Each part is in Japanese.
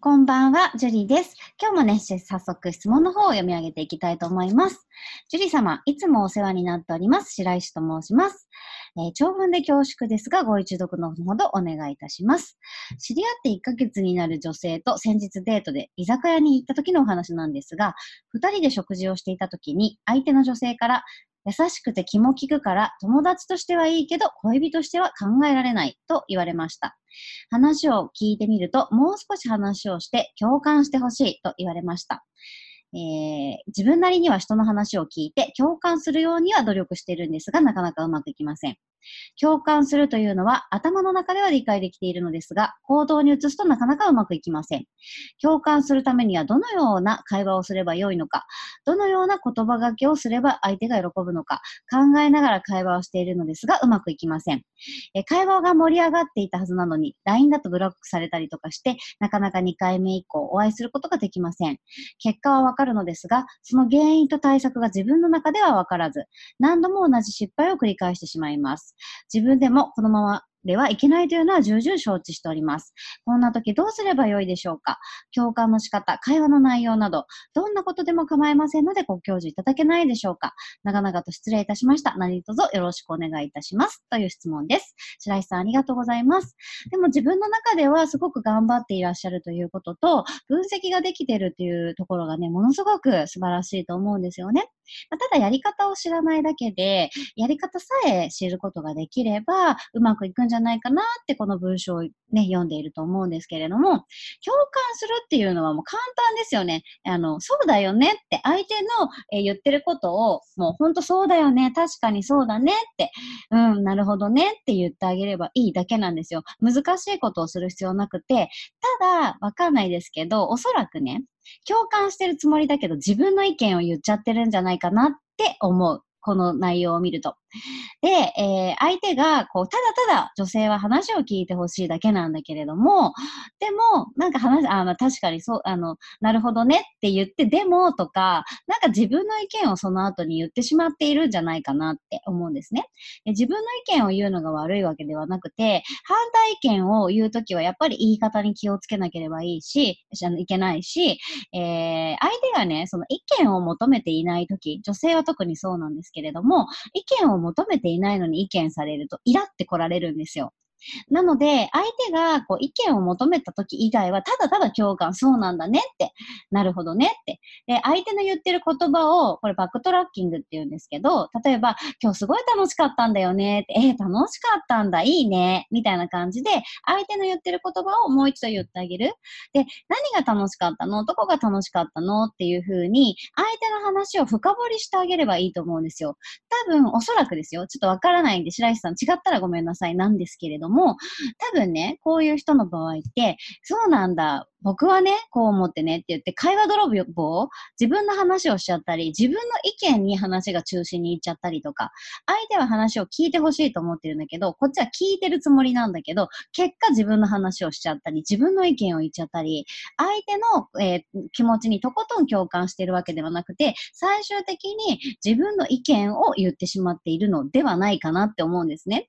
こんばんは、ジュリーです。今日もね、早速質問の方を読み上げていきたいと思います。ジュリー様、いつもお世話になっております。白石と申します。えー、長文で恐縮ですが、ご一読のほどお願いいたします。知り合って1ヶ月になる女性と先日デートで居酒屋に行った時のお話なんですが、2人で食事をしていた時に、相手の女性から、優しくて気も利くから友達としてはいいけど恋人としては考えられないと言われました。話を聞いてみるともう少し話をして共感してほしいと言われました。えー、自分なりには人の話を聞いて共感するようには努力しているんですがなかなかうまくいきません。共感するというのは頭の中では理解できているのですが、行動に移すとなかなかうまくいきません。共感するためにはどのような会話をすればよいのか、どのような言葉がけをすれば相手が喜ぶのか、考えながら会話をしているのですが、うまくいきません。え会話が盛り上がっていたはずなのに、LINE だとブロックされたりとかして、なかなか2回目以降お会いすることができません。結果はわかるのですが、その原因と対策が自分の中ではわからず、何度も同じ失敗を繰り返してしまいます。自分でもこのままではいけないというのは重々承知しております。こんな時どうすればよいでしょうか？共感の仕方、会話の内容など、どんなことでも構いませんのでご教授いただけないでしょうか？長々と失礼いたしました。何卒よろしくお願いいたします。という質問です。白石さんありがとうございます。でも自分の中ではすごく頑張っていらっしゃるということと、分析ができているというところがね、ものすごく素晴らしいと思うんですよね。ただやり方を知らないだけで、やり方さえ知ることができれば、うまくいくんんじゃないかなってこの文章をね、読んでいると思うんですけれども、共感するっていうのはもう簡単ですよね。あの、そうだよねって相手の、え言ってることを、もうほんとそうだよね、確かにそうだねって、うん、なるほどねって言ってあげればいいだけなんですよ。難しいことをする必要なくて、ただ、わかんないですけど、おそらくね、共感してるつもりだけど自分の意見を言っちゃってるんじゃないかなって思う。この内容を見ると。で、えー、相手が、こう、ただただ女性は話を聞いてほしいだけなんだけれども、でも、なんか話、あ、まあ、確かにそう、あの、なるほどねって言って、でもとか、なんか自分の意見をその後に言ってしまっているんじゃないかなって思うんですね。で自分の意見を言うのが悪いわけではなくて、反対意見を言うときはやっぱり言い方に気をつけなければいいし、いけないし、えー、相手がね、その意見を求めていないとき、女性は特にそうなんですけれども、意見を求めていないのに意見されると、イラって来られるんですよ。なので、相手がこう意見を求めた時以外は、ただただ共感、そうなんだねって、なるほどねって。で、相手の言ってる言葉を、これバックトラッキングって言うんですけど、例えば、今日すごい楽しかったんだよねって、えー、楽しかったんだ、いいね、みたいな感じで、相手の言ってる言葉をもう一度言ってあげる。で、何が楽しかったの？どこが楽しかったの？っていう風に、相手の話を深掘りしてあげればいいと思うんですよ。多分、おそらくですよ。ちょっとわからないんで、白石さん違ったらごめんなさいなんですけれども、多分ね、こういう人の場合って、そうなんだ、僕はね、こう思ってねって言って、会話泥棒自分の話をしちゃったり、自分の意見に話が中心にいっちゃったりとか、相手は話を聞いてほしいと思ってるんだけど、こっちは聞いてるつもりなんだけど、結果自分の話をしちゃったり、自分の意見を言っちゃったり、相手の、えー、気持ちにとことん共感してるわけではなくて、最終的に自分の意見を言ってしまっているのではないかなって思うんですね。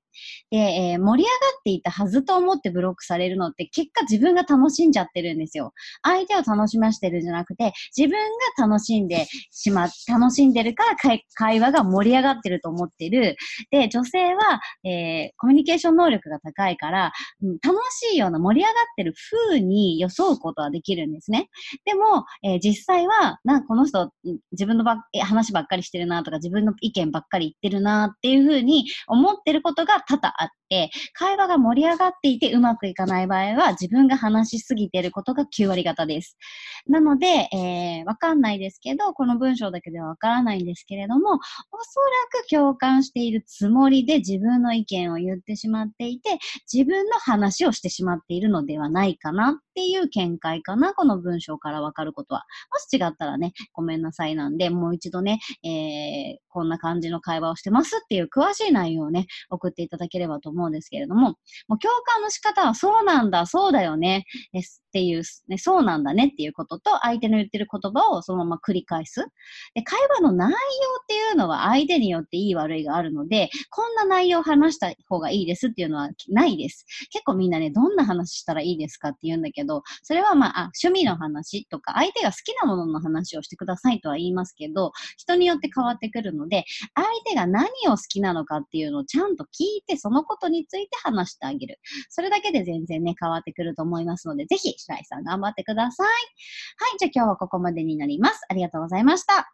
で、えー、盛り上がっていたはずと思ってブロックされるのって、結果自分が楽しんじゃってるんですよ。相手を楽しましてるんじゃなくて、自分が楽しんでしま、楽しんでるから会話が盛り上がってると思ってる。で、女性は、えー、コミュニケーション能力が高いから、楽しいような盛り上がってる風に装うことはできるんですね。でも、えー、実際は、なんかこの人、自分のば話ばっかりしてるなとか、自分の意見ばっかり言ってるなっていう風に思ってることが多々あっ、会話が盛り上がっていてうまくいかない場合は、自分が話しすぎてることが9割方です。なので、えー、わかんないですけど、この文章だけではわからないんですけれども、おそらく共感しているつもりで自分の意見を言ってしまっていて、自分の話をしてしまっているのではないかなっていう見解かな、この文章からわかることは。もし違ったらね、ごめんなさいなんで、もう一度ね、えー、こんな感じの会話をしてますっていう詳しい内容をね、送っていただければと思います思うんですけれども、もう共感の仕方はそうなんだ、そうだよね、っていう、ね、そうなんだねっていうことと、相手の言ってる言葉をそのまま繰り返す。で、会話の内容っていうのは相手によっていい悪いがあるので、こんな内容を話した方がいいですっていうのはないです。結構みんなね、どんな話したらいいですかって言うんだけど、それはまあ、あ趣味の話とか、相手が好きなものの話をしてくださいとは言いますけど、人によって変わってくるので、相手が何を好きなのかっていうのをちゃんと聞いて、そのことについて話してあげる。それだけで全然ね、変わってくると思いますので、ぜひ、白井さん頑張ってください。はい、じゃあ今日はここまでになります。ありがとうございました。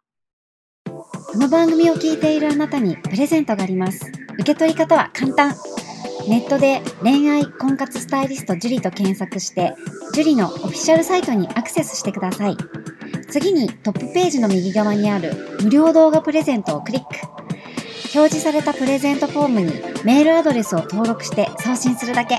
この番組を聞いているあなたにプレゼントがあります。受け取り方は簡単。ネットで恋愛婚活スタイリスト樹と検索して、樹のオフィシャルサイトにアクセスしてください。次にトップページの右側にある無料動画プレゼントをクリック。表示されたプレゼントフォームにメールアドレスを登録して送信するだけ。